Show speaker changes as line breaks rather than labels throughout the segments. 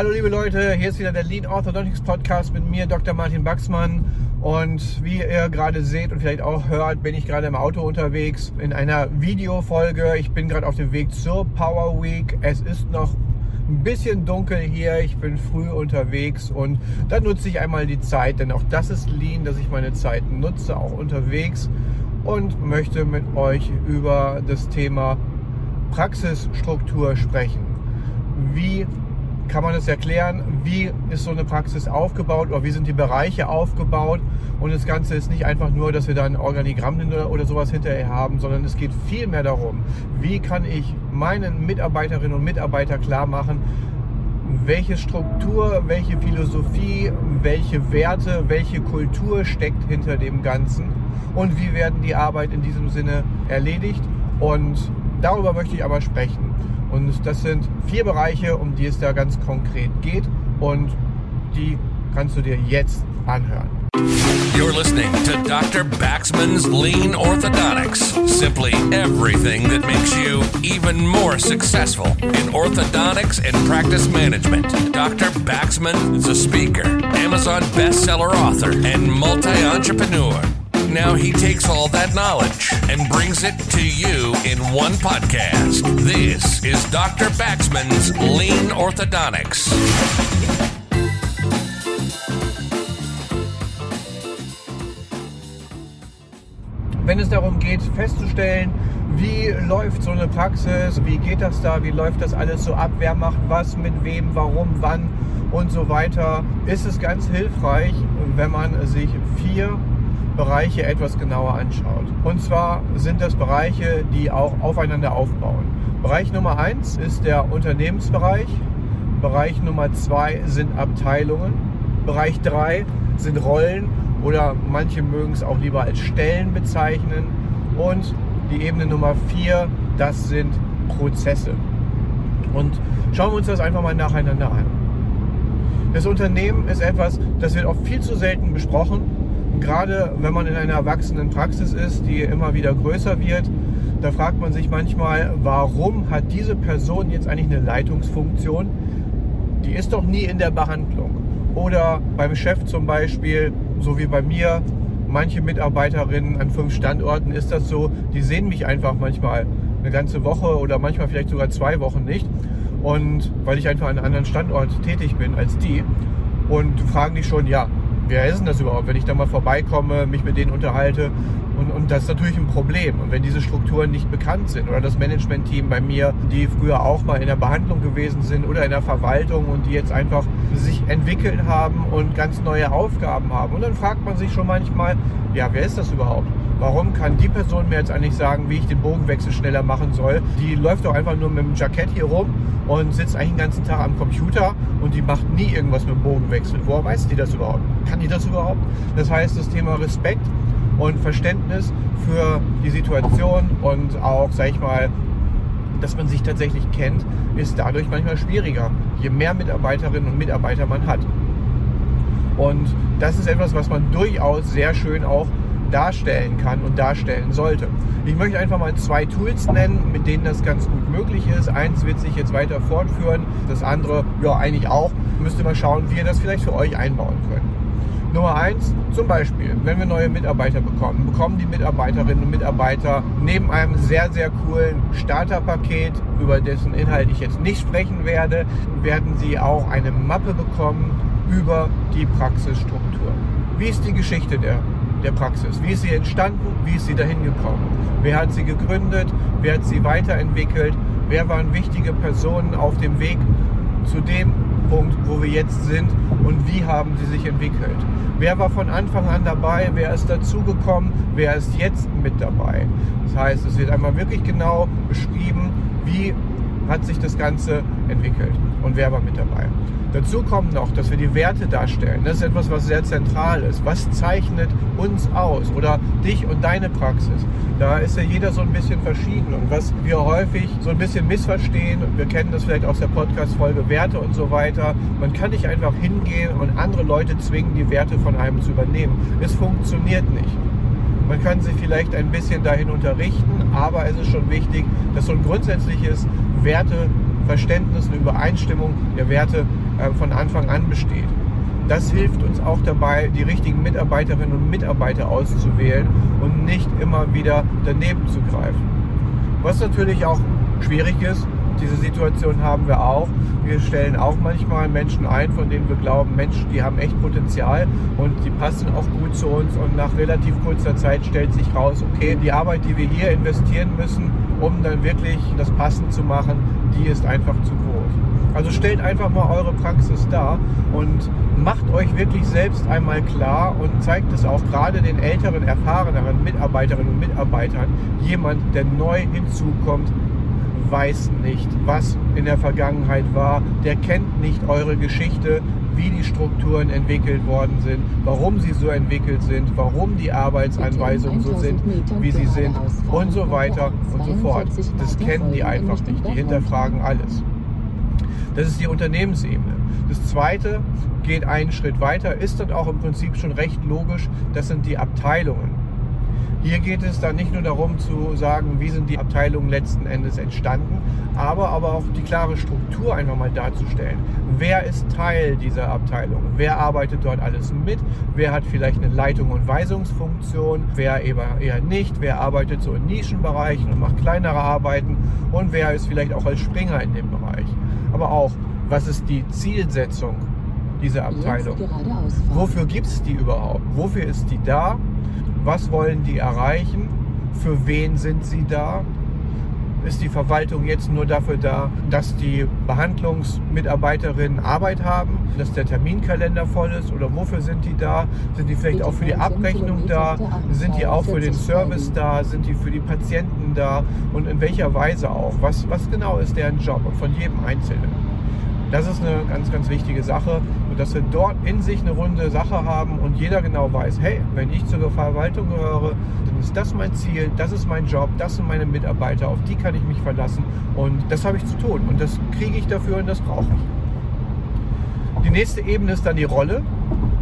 Hallo liebe Leute, hier ist wieder der Lean Orthodontics Podcast mit mir, Dr. Martin Baxmann. Und wie ihr gerade seht und vielleicht auch hört, bin ich gerade im Auto unterwegs in einer Videofolge. Ich bin gerade auf dem Weg zur Power Week. Es ist noch ein bisschen dunkel hier. Ich bin früh unterwegs und dann nutze ich einmal die Zeit, denn auch das ist Lean, dass ich meine Zeit nutze, auch unterwegs und möchte mit euch über das Thema Praxisstruktur sprechen. Wie kann man es erklären, wie ist so eine Praxis aufgebaut oder wie sind die Bereiche aufgebaut. Und das Ganze ist nicht einfach nur, dass wir da ein Organigramm oder sowas hinterher haben, sondern es geht viel mehr darum, wie kann ich meinen Mitarbeiterinnen und Mitarbeitern klar machen, welche Struktur, welche Philosophie, welche Werte, welche Kultur steckt hinter dem Ganzen und wie werden die Arbeit in diesem Sinne erledigt. Und darüber möchte ich aber sprechen. Und das sind vier Bereiche, um die es da ganz konkret geht. Und die kannst du dir jetzt anhören.
You're listening to Dr. Baxman's Lean Orthodontics. Simply everything that makes you even more successful in orthodontics and practice management. Dr. Baxman is a speaker, Amazon bestseller author, and multi entrepreneur. Now he takes all that knowledge and brings it to you in one podcast. This is Dr. Baxman's Lean Orthodontics.
Wenn es darum geht, festzustellen, wie läuft so eine Praxis, wie geht das da, wie läuft das alles so ab, wer macht was, mit wem, warum, wann und so weiter, ist es ganz hilfreich, wenn man sich vier Bereiche etwas genauer anschaut. Und zwar sind das Bereiche, die auch aufeinander aufbauen. Bereich Nummer eins ist der Unternehmensbereich. Bereich Nummer zwei sind Abteilungen. Bereich drei sind Rollen oder manche mögen es auch lieber als Stellen bezeichnen. Und die Ebene Nummer vier, das sind Prozesse. Und schauen wir uns das einfach mal nacheinander an. Das Unternehmen ist etwas, das wird oft viel zu selten besprochen gerade wenn man in einer erwachsenen Praxis ist, die immer wieder größer wird, da fragt man sich manchmal, warum hat diese Person jetzt eigentlich eine Leitungsfunktion? Die ist doch nie in der Behandlung. Oder beim Chef zum Beispiel, so wie bei mir, manche Mitarbeiterinnen an fünf Standorten ist das so, die sehen mich einfach manchmal eine ganze Woche oder manchmal vielleicht sogar zwei Wochen nicht. Und weil ich einfach an einem anderen Standort tätig bin als die. Und fragen die schon, ja, wer ist denn das überhaupt, wenn ich da mal vorbeikomme, mich mit denen unterhalte. Und, und das ist natürlich ein Problem. Und wenn diese Strukturen nicht bekannt sind oder das Management-Team bei mir, die früher auch mal in der Behandlung gewesen sind oder in der Verwaltung und die jetzt einfach sich entwickelt haben und ganz neue Aufgaben haben. Und dann fragt man sich schon manchmal, ja, wer ist das überhaupt? Warum kann die Person mir jetzt eigentlich sagen, wie ich den Bogenwechsel schneller machen soll? Die läuft doch einfach nur mit dem Jackett hier rum und sitzt eigentlich den ganzen Tag am Computer und die macht nie irgendwas mit dem Bogenwechsel. Woher weiß die das überhaupt? Kann die das überhaupt? Das heißt, das Thema Respekt und Verständnis für die Situation und auch, sag ich mal, dass man sich tatsächlich kennt, ist dadurch manchmal schwieriger, je mehr Mitarbeiterinnen und Mitarbeiter man hat. Und das ist etwas, was man durchaus sehr schön auch darstellen kann und darstellen sollte. Ich möchte einfach mal zwei Tools nennen, mit denen das ganz gut möglich ist. Eins wird sich jetzt weiter fortführen, das andere ja eigentlich auch. Müsst ihr mal schauen, wie ihr das vielleicht für euch einbauen könnt. Nummer eins, zum Beispiel, wenn wir neue Mitarbeiter bekommen, bekommen die Mitarbeiterinnen und Mitarbeiter neben einem sehr, sehr coolen Starterpaket, über dessen Inhalt ich jetzt nicht sprechen werde, werden sie auch eine Mappe bekommen über die Praxisstruktur. Wie ist die Geschichte der der Praxis. Wie ist sie entstanden? Wie ist sie dahin gekommen? Wer hat sie gegründet? Wer hat sie weiterentwickelt? Wer waren wichtige Personen auf dem Weg zu dem Punkt, wo wir jetzt sind? Und wie haben sie sich entwickelt? Wer war von Anfang an dabei? Wer ist dazugekommen? Wer ist jetzt mit dabei? Das heißt, es wird einmal wirklich genau beschrieben, wie hat sich das Ganze entwickelt und wer war mit dabei. Dazu kommt noch, dass wir die Werte darstellen. Das ist etwas, was sehr zentral ist. Was zeichnet uns aus oder dich und deine Praxis? Da ist ja jeder so ein bisschen verschieden. Und was wir häufig so ein bisschen missverstehen, und wir kennen das vielleicht aus der Podcast-Folge Werte und so weiter, man kann nicht einfach hingehen und andere Leute zwingen, die Werte von einem zu übernehmen. Es funktioniert nicht. Man kann sie vielleicht ein bisschen dahin unterrichten, aber es ist schon wichtig, dass so ein grundsätzliches Werteverständnis, eine Übereinstimmung der Werte von Anfang an besteht. Das hilft uns auch dabei, die richtigen Mitarbeiterinnen und Mitarbeiter auszuwählen und nicht immer wieder daneben zu greifen. Was natürlich auch schwierig ist, diese Situation haben wir auch. Wir stellen auch manchmal Menschen ein, von denen wir glauben, Mensch, die haben echt Potenzial und die passen auch gut zu uns. Und nach relativ kurzer Zeit stellt sich raus, okay, die Arbeit, die wir hier investieren müssen, um dann wirklich das passend zu machen, die ist einfach zu groß. Also stellt einfach mal eure Praxis dar und macht euch wirklich selbst einmal klar und zeigt es auch gerade den älteren, erfahreneren Mitarbeiterinnen und Mitarbeitern, jemand, der neu hinzukommt, weiß nicht, was in der Vergangenheit war, der kennt nicht eure Geschichte, wie die Strukturen entwickelt worden sind, warum sie so entwickelt sind, warum die Arbeitsanweisungen so sind, wie sie sind und so weiter und so fort. Das kennen die einfach nicht. Die hinterfragen alles. Das ist die Unternehmensebene. Das zweite geht einen Schritt weiter, ist dann auch im Prinzip schon recht logisch. Das sind die Abteilungen. Hier geht es dann nicht nur darum zu sagen, wie sind die Abteilungen letzten Endes entstanden, aber, aber auch die klare Struktur einfach mal darzustellen. Wer ist Teil dieser Abteilung? Wer arbeitet dort alles mit? Wer hat vielleicht eine Leitung und Weisungsfunktion? Wer eher nicht? Wer arbeitet so in Nischenbereichen und macht kleinere Arbeiten? Und wer ist vielleicht auch als Springer in dem Bereich? Aber auch, was ist die Zielsetzung dieser Abteilung? Wofür gibt es die überhaupt? Wofür ist die da? Was wollen die erreichen? Für wen sind sie da? Ist die Verwaltung jetzt nur dafür da, dass die Behandlungsmitarbeiterinnen Arbeit haben, dass der Terminkalender voll ist oder wofür sind die da? Sind die vielleicht auch für die Abrechnung da? Sind die auch für den Service da? Sind die für die Patienten da? Und in welcher Weise auch? Was, was genau ist deren Job und von jedem Einzelnen? Das ist eine ganz, ganz wichtige Sache. Dass wir dort in sich eine runde Sache haben und jeder genau weiß, hey, wenn ich zur Verwaltung gehöre, dann ist das mein Ziel, das ist mein Job, das sind meine Mitarbeiter, auf die kann ich mich verlassen und das habe ich zu tun und das kriege ich dafür und das brauche ich. Die nächste Ebene ist dann die Rolle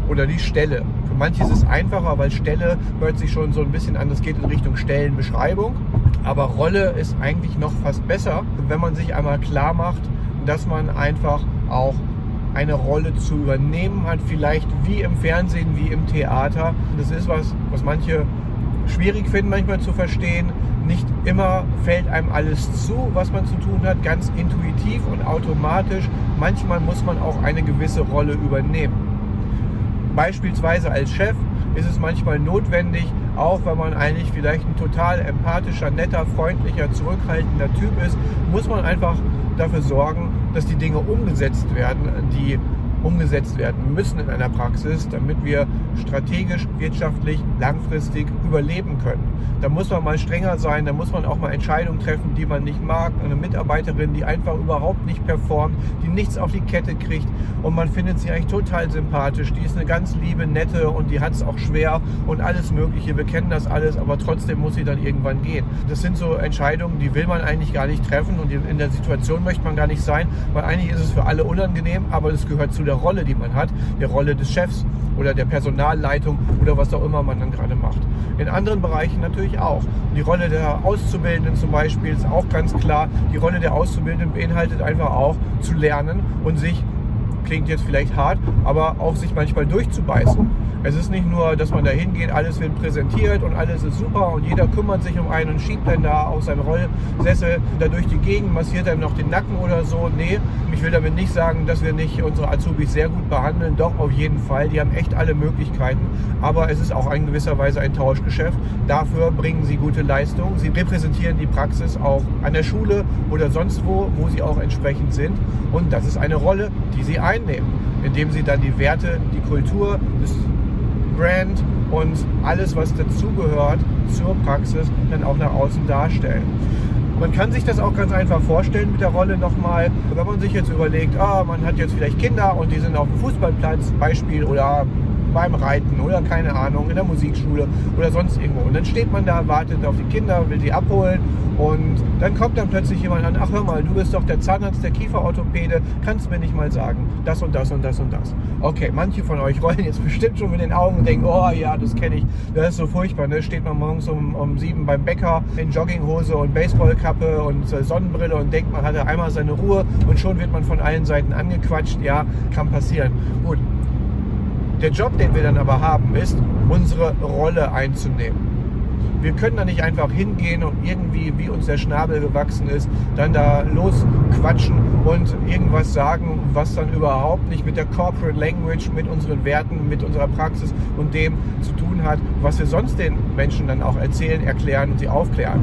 oder die Stelle. Für manche ist es einfacher, weil Stelle hört sich schon so ein bisschen an, das geht in Richtung Stellenbeschreibung. Aber Rolle ist eigentlich noch fast besser, wenn man sich einmal klar macht, dass man einfach auch eine Rolle zu übernehmen hat, vielleicht wie im Fernsehen, wie im Theater. Das ist was, was manche schwierig finden, manchmal zu verstehen. Nicht immer fällt einem alles zu, was man zu tun hat, ganz intuitiv und automatisch. Manchmal muss man auch eine gewisse Rolle übernehmen. Beispielsweise als Chef ist es manchmal notwendig, auch wenn man eigentlich vielleicht ein total empathischer, netter, freundlicher, zurückhaltender Typ ist, muss man einfach dafür sorgen, dass die Dinge umgesetzt werden, die umgesetzt werden müssen in einer Praxis, damit wir strategisch, wirtschaftlich, langfristig überleben können. Da muss man mal strenger sein, da muss man auch mal Entscheidungen treffen, die man nicht mag. Eine Mitarbeiterin, die einfach überhaupt nicht performt, die nichts auf die Kette kriegt und man findet sie eigentlich total sympathisch. Die ist eine ganz liebe, nette und die hat es auch schwer und alles Mögliche. Wir kennen das alles, aber trotzdem muss sie dann irgendwann gehen. Das sind so Entscheidungen, die will man eigentlich gar nicht treffen und in der Situation möchte man gar nicht sein, weil eigentlich ist es für alle unangenehm, aber es gehört zu der Rolle, die man hat, der Rolle des Chefs oder der Personalleitung oder was auch immer man dann gerade macht. In anderen Bereichen natürlich auch. Die Rolle der Auszubildenden zum Beispiel ist auch ganz klar. Die Rolle der Auszubildenden beinhaltet einfach auch zu lernen und sich, klingt jetzt vielleicht hart, aber auch sich manchmal durchzubeißen es ist nicht nur, dass man da hingeht, alles wird präsentiert und alles ist super und jeder kümmert sich um einen und schiebt dann da auf seinen Rollsessel da durch die Gegend, massiert einem noch den Nacken oder so. Nee, ich will damit nicht sagen, dass wir nicht unsere Azubis sehr gut behandeln. Doch, auf jeden Fall. Die haben echt alle Möglichkeiten. Aber es ist auch in gewisser Weise ein Tauschgeschäft. Dafür bringen sie gute Leistung. Sie repräsentieren die Praxis auch an der Schule oder sonst wo, wo sie auch entsprechend sind. Und das ist eine Rolle, die sie einnehmen, indem sie dann die Werte, die Kultur, das Brand und alles, was dazugehört zur Praxis, dann auch nach außen darstellen. Man kann sich das auch ganz einfach vorstellen mit der Rolle nochmal, wenn man sich jetzt überlegt, ah, man hat jetzt vielleicht Kinder und die sind auf dem Fußballplatz, Beispiel, oder beim Reiten oder keine Ahnung, in der Musikschule oder sonst irgendwo. Und dann steht man da, wartet auf die Kinder, will sie abholen und dann kommt dann plötzlich jemand an, ach hör mal, du bist doch der Zahnarzt, der Kieferorthopäde, kannst mir nicht mal sagen, das und das und das und das. Okay, manche von euch rollen jetzt bestimmt schon mit den Augen und denken, oh ja, das kenne ich, das ist so furchtbar. Ne? Steht man morgens um, um sieben beim Bäcker in Jogginghose und Baseballkappe und äh, Sonnenbrille und denkt, man hatte einmal seine Ruhe und schon wird man von allen Seiten angequatscht. Ja, kann passieren. Gut. Der Job, den wir dann aber haben, ist, unsere Rolle einzunehmen. Wir können da nicht einfach hingehen und irgendwie, wie uns der Schnabel gewachsen ist, dann da losquatschen und irgendwas sagen, was dann überhaupt nicht mit der Corporate Language, mit unseren Werten, mit unserer Praxis und dem zu tun hat, was wir sonst den Menschen dann auch erzählen, erklären und sie aufklären.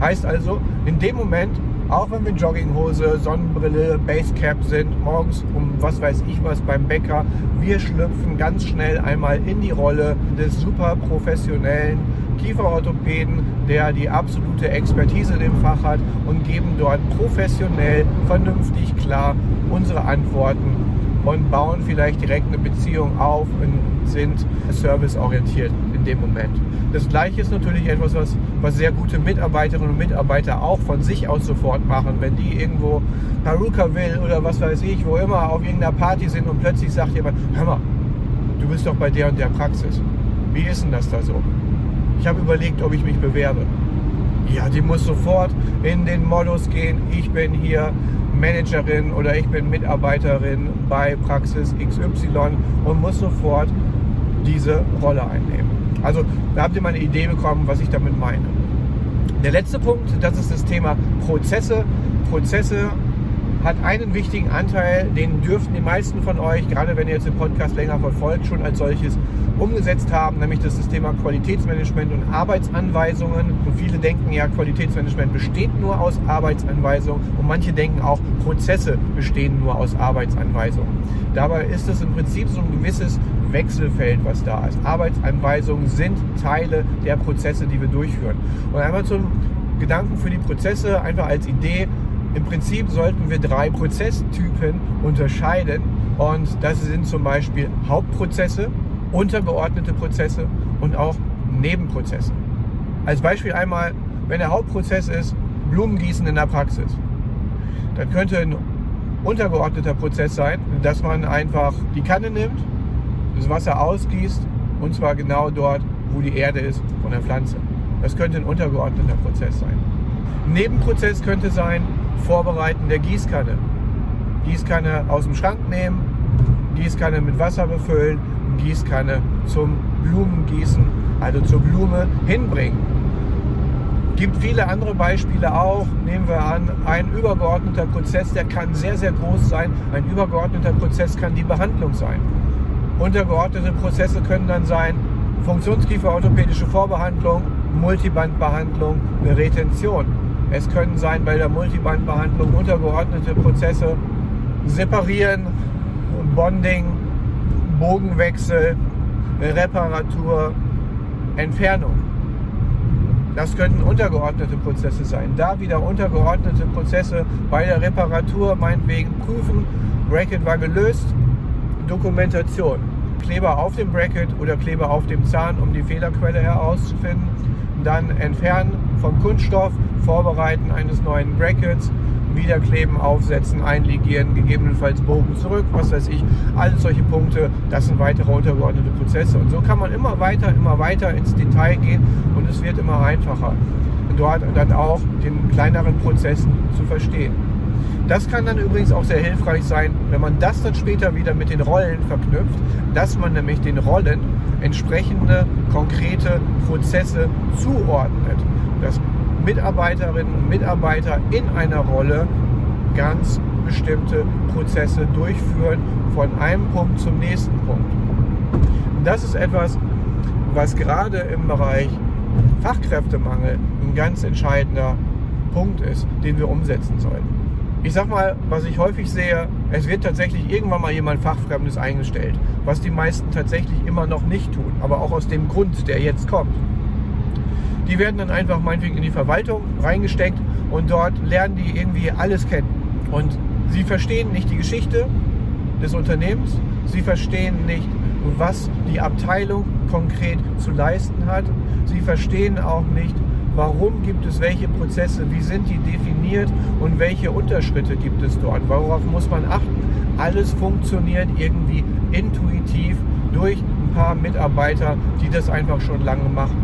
Heißt also, in dem Moment auch wenn wir Jogginghose, Sonnenbrille, Basecap sind, morgens um was weiß ich was beim Bäcker, wir schlüpfen ganz schnell einmal in die Rolle des super professionellen Kieferorthopäden, der die absolute Expertise in dem Fach hat und geben dort professionell, vernünftig, klar unsere Antworten und bauen vielleicht direkt eine Beziehung auf und sind serviceorientiert in dem Moment. Das gleiche ist natürlich etwas, was, was sehr gute Mitarbeiterinnen und Mitarbeiter auch von sich aus sofort machen. Wenn die irgendwo Haruka will oder was weiß ich, wo immer auf irgendeiner Party sind und plötzlich sagt jemand, hör mal, du bist doch bei der und der Praxis. Wie ist denn das da so? Ich habe überlegt, ob ich mich bewerbe. Ja, die muss sofort in den Modus gehen. Ich bin hier Managerin oder ich bin Mitarbeiterin bei Praxis XY und muss sofort diese Rolle einnehmen. Also da habt ihr mal eine Idee bekommen, was ich damit meine. Der letzte Punkt, das ist das Thema Prozesse. Prozesse hat einen wichtigen Anteil, den dürften die meisten von euch, gerade wenn ihr jetzt den Podcast länger verfolgt, schon als solches umgesetzt haben, nämlich das, Thema Qualitätsmanagement und Arbeitsanweisungen. Und viele denken ja, Qualitätsmanagement besteht nur aus Arbeitsanweisungen und manche denken auch, Prozesse bestehen nur aus Arbeitsanweisungen. Dabei ist es im Prinzip so ein gewisses Wechselfeld, was da ist. Arbeitsanweisungen sind Teile der Prozesse, die wir durchführen. Und einmal zum Gedanken für die Prozesse, einfach als Idee. Im Prinzip sollten wir drei Prozesstypen unterscheiden. Und das sind zum Beispiel Hauptprozesse, untergeordnete Prozesse und auch Nebenprozesse. Als Beispiel einmal, wenn der Hauptprozess ist, Blumengießen in der Praxis. Dann könnte ein untergeordneter Prozess sein, dass man einfach die Kanne nimmt, das Wasser ausgießt und zwar genau dort, wo die Erde ist von der Pflanze. Das könnte ein untergeordneter Prozess sein. Ein Nebenprozess könnte sein, Vorbereiten der Gießkanne. Gießkanne aus dem Schrank nehmen, Gießkanne mit Wasser befüllen, Gießkanne zum Blumengießen, also zur Blume hinbringen. Gibt viele andere Beispiele auch. Nehmen wir an, ein übergeordneter Prozess, der kann sehr, sehr groß sein. Ein übergeordneter Prozess kann die Behandlung sein. Untergeordnete Prozesse können dann sein Funktionskieferorthopädische Vorbehandlung, Multibandbehandlung, Retention. Es können sein bei der Multibandbehandlung untergeordnete Prozesse separieren, Bonding, Bogenwechsel, Reparatur, Entfernung. Das könnten untergeordnete Prozesse sein. Da wieder untergeordnete Prozesse bei der Reparatur meinetwegen prüfen. Bracket war gelöst. Dokumentation. Kleber auf dem Bracket oder Kleber auf dem Zahn, um die Fehlerquelle herauszufinden. Dann entfernen vom Kunststoff, vorbereiten eines neuen Brackets, wieder kleben, aufsetzen, einlegieren, gegebenenfalls Bogen zurück, was weiß ich. Alle solche Punkte, das sind weitere untergeordnete Prozesse. Und so kann man immer weiter, immer weiter ins Detail gehen und es wird immer einfacher, dort dann auch den kleineren Prozessen zu verstehen. Das kann dann übrigens auch sehr hilfreich sein, wenn man das dann später wieder mit den Rollen verknüpft, dass man nämlich den Rollen entsprechende konkrete Prozesse zuordnet. Dass Mitarbeiterinnen und Mitarbeiter in einer Rolle ganz bestimmte Prozesse durchführen von einem Punkt zum nächsten Punkt. Das ist etwas, was gerade im Bereich Fachkräftemangel ein ganz entscheidender Punkt ist, den wir umsetzen sollten. Ich sag mal, was ich häufig sehe, es wird tatsächlich irgendwann mal jemand Fachfremdes eingestellt, was die meisten tatsächlich immer noch nicht tun, aber auch aus dem Grund, der jetzt kommt. Die werden dann einfach meinetwegen in die Verwaltung reingesteckt und dort lernen die irgendwie alles kennen. Und sie verstehen nicht die Geschichte des Unternehmens, sie verstehen nicht, was die Abteilung konkret zu leisten hat. Sie verstehen auch nicht, warum gibt es welche Prozesse, wie sind die definiert und welche Unterschritte gibt es dort, worauf muss man achten. Alles funktioniert irgendwie intuitiv durch ein paar Mitarbeiter, die das einfach schon lange machen.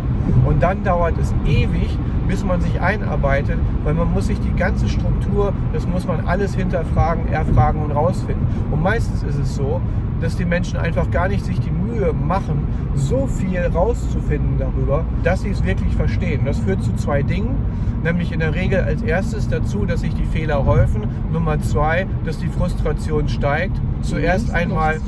Und dann dauert es ewig, bis man sich einarbeitet, weil man muss sich die ganze Struktur, das muss man alles hinterfragen, erfragen und rausfinden. Und meistens ist es so, dass die Menschen einfach gar nicht sich die Mühe machen, so viel rauszufinden darüber, dass sie es wirklich verstehen. Das führt zu zwei Dingen, nämlich in der Regel als erstes dazu, dass sich die Fehler häufen. Nummer zwei, dass die Frustration steigt. Zuerst einmal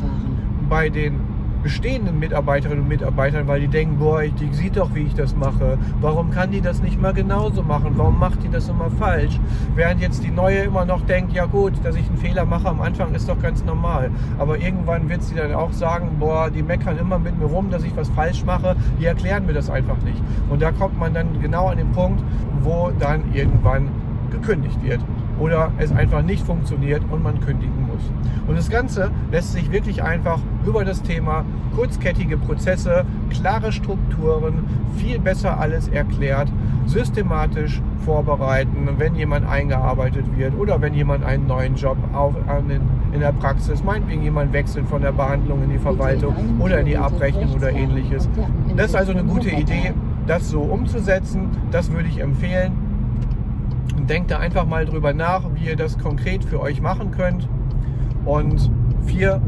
bei den bestehenden Mitarbeiterinnen und Mitarbeitern, weil die denken, boah, die sieht doch, wie ich das mache. Warum kann die das nicht mal genauso machen? Warum macht die das immer falsch? Während jetzt die neue immer noch denkt, ja gut, dass ich einen Fehler mache am Anfang ist doch ganz normal. Aber irgendwann wird sie dann auch sagen, boah, die meckern immer mit mir rum, dass ich was falsch mache. Die erklären mir das einfach nicht. Und da kommt man dann genau an den Punkt, wo dann irgendwann gekündigt wird oder es einfach nicht funktioniert und man kündigen muss. Und das Ganze lässt sich wirklich einfach über das Thema kurzkettige Prozesse, klare Strukturen, viel besser alles erklärt, systematisch vorbereiten, wenn jemand eingearbeitet wird oder wenn jemand einen neuen Job auf, in der Praxis, meinetwegen jemand wechselt von der Behandlung in die Verwaltung oder in die Abrechnung oder ähnliches. Das ist also eine gute Idee, das so umzusetzen. Das würde ich empfehlen. Denkt da einfach mal drüber nach, wie ihr das konkret für euch machen könnt. Und vier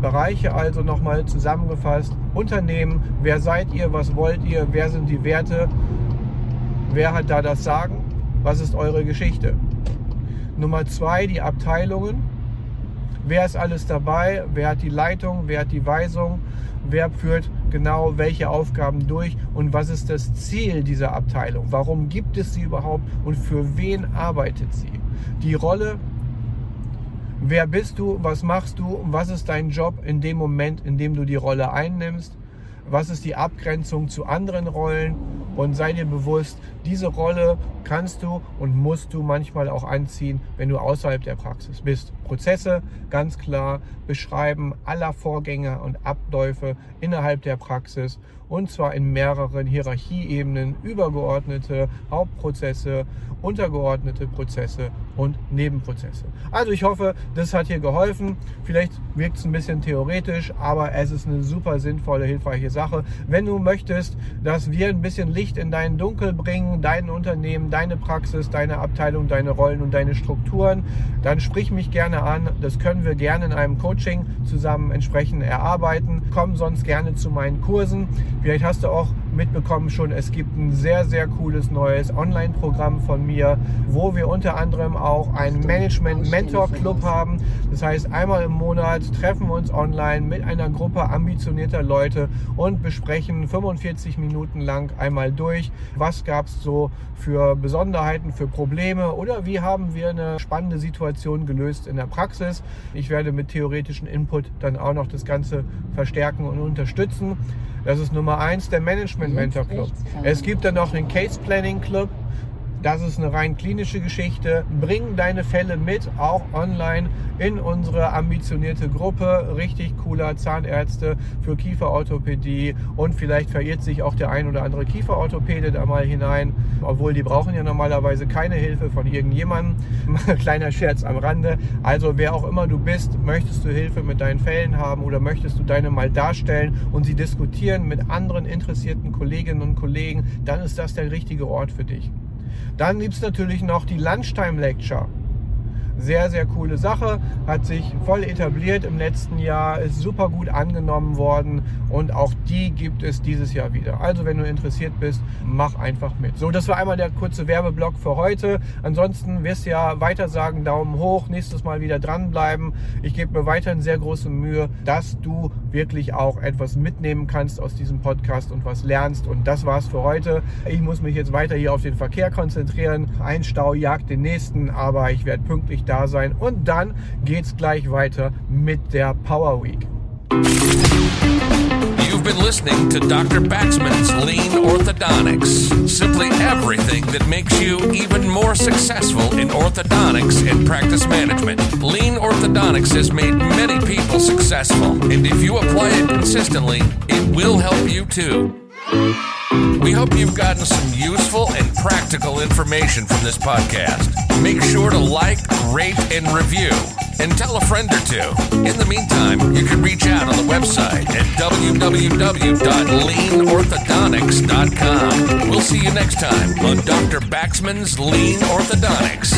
Bereiche also nochmal zusammengefasst. Unternehmen, wer seid ihr, was wollt ihr, wer sind die Werte, wer hat da das Sagen, was ist eure Geschichte. Nummer zwei, die Abteilungen. Wer ist alles dabei? Wer hat die Leitung? Wer hat die Weisung? Wer führt genau welche Aufgaben durch? Und was ist das Ziel dieser Abteilung? Warum gibt es sie überhaupt? Und für wen arbeitet sie? Die Rolle Wer bist du? Was machst du? Was ist dein Job in dem Moment, in dem du die Rolle einnimmst? Was ist die Abgrenzung zu anderen Rollen? Und sei dir bewusst, diese Rolle kannst du und musst du manchmal auch anziehen, wenn du außerhalb der Praxis bist. Prozesse ganz klar beschreiben aller Vorgänge und Abläufe innerhalb der Praxis und zwar in mehreren Hierarchieebenen, übergeordnete Hauptprozesse, untergeordnete Prozesse und Nebenprozesse. Also ich hoffe, das hat hier geholfen. Vielleicht wirkt es ein bisschen theoretisch, aber es ist eine super sinnvolle, hilfreiche Sache. Wenn du möchtest, dass wir ein bisschen Licht in dein Dunkel bringen, dein Unternehmen, deine Praxis, deine Abteilung, deine Rollen und deine Strukturen, dann sprich mich gerne an. Das können wir gerne in einem Coaching zusammen entsprechend erarbeiten. Komm sonst gerne zu meinen Kursen. Vielleicht hast du auch mitbekommen schon, es gibt ein sehr, sehr cooles neues Online-Programm von mir, wo wir unter anderem auch einen Management-Mentor-Club haben. Das heißt, einmal im Monat treffen wir uns online mit einer Gruppe ambitionierter Leute und besprechen 45 Minuten lang einmal durch, was gab es so für Besonderheiten, für Probleme oder wie haben wir eine spannende Situation gelöst in der Praxis. Ich werde mit theoretischen Input dann auch noch das Ganze verstärken und unterstützen. Das ist Nummer eins der Management Mentor Club. Es gibt dann noch den Case Planning Club. Das ist eine rein klinische Geschichte. Bring deine Fälle mit, auch online in unsere ambitionierte Gruppe. Richtig cooler Zahnärzte für Kieferorthopädie und vielleicht verirrt sich auch der ein oder andere Kieferorthopäde da mal hinein, obwohl die brauchen ja normalerweise keine Hilfe von irgendjemandem. Kleiner Scherz am Rande. Also wer auch immer du bist, möchtest du Hilfe mit deinen Fällen haben oder möchtest du deine mal darstellen und sie diskutieren mit anderen interessierten Kolleginnen und Kollegen, dann ist das der richtige Ort für dich. Dann gibt es natürlich noch die Lunchtime Lecture. Sehr, sehr coole Sache, hat sich voll etabliert im letzten Jahr, ist super gut angenommen worden und auch die gibt es dieses Jahr wieder. Also wenn du interessiert bist, mach einfach mit. So, das war einmal der kurze Werbeblock für heute. Ansonsten wirst du ja weiter sagen, Daumen hoch, nächstes Mal wieder dranbleiben. Ich gebe mir weiterhin sehr große Mühe, dass du wirklich auch etwas mitnehmen kannst aus diesem Podcast und was lernst. Und das war's für heute. Ich muss mich jetzt weiter hier auf den Verkehr konzentrieren. Ein Stau jagt den nächsten, aber ich werde pünktlich da sein. Und dann geht's gleich weiter mit der Power Week.
You've been listening to Dr. Baxman's Lean Orthodontics. Simply everything that makes you even more successful in orthodontics and practice management. Lean Orthodontics has made many people successful, and if you apply it consistently, it will help you too. We hope you've gotten some useful and practical information from this podcast. Make sure to like, rate, and review, and tell a friend or two. In the meantime, you can reach out on the website at www.leanorthodontics.com. We'll see you next time on Dr. Baxman's Lean Orthodontics.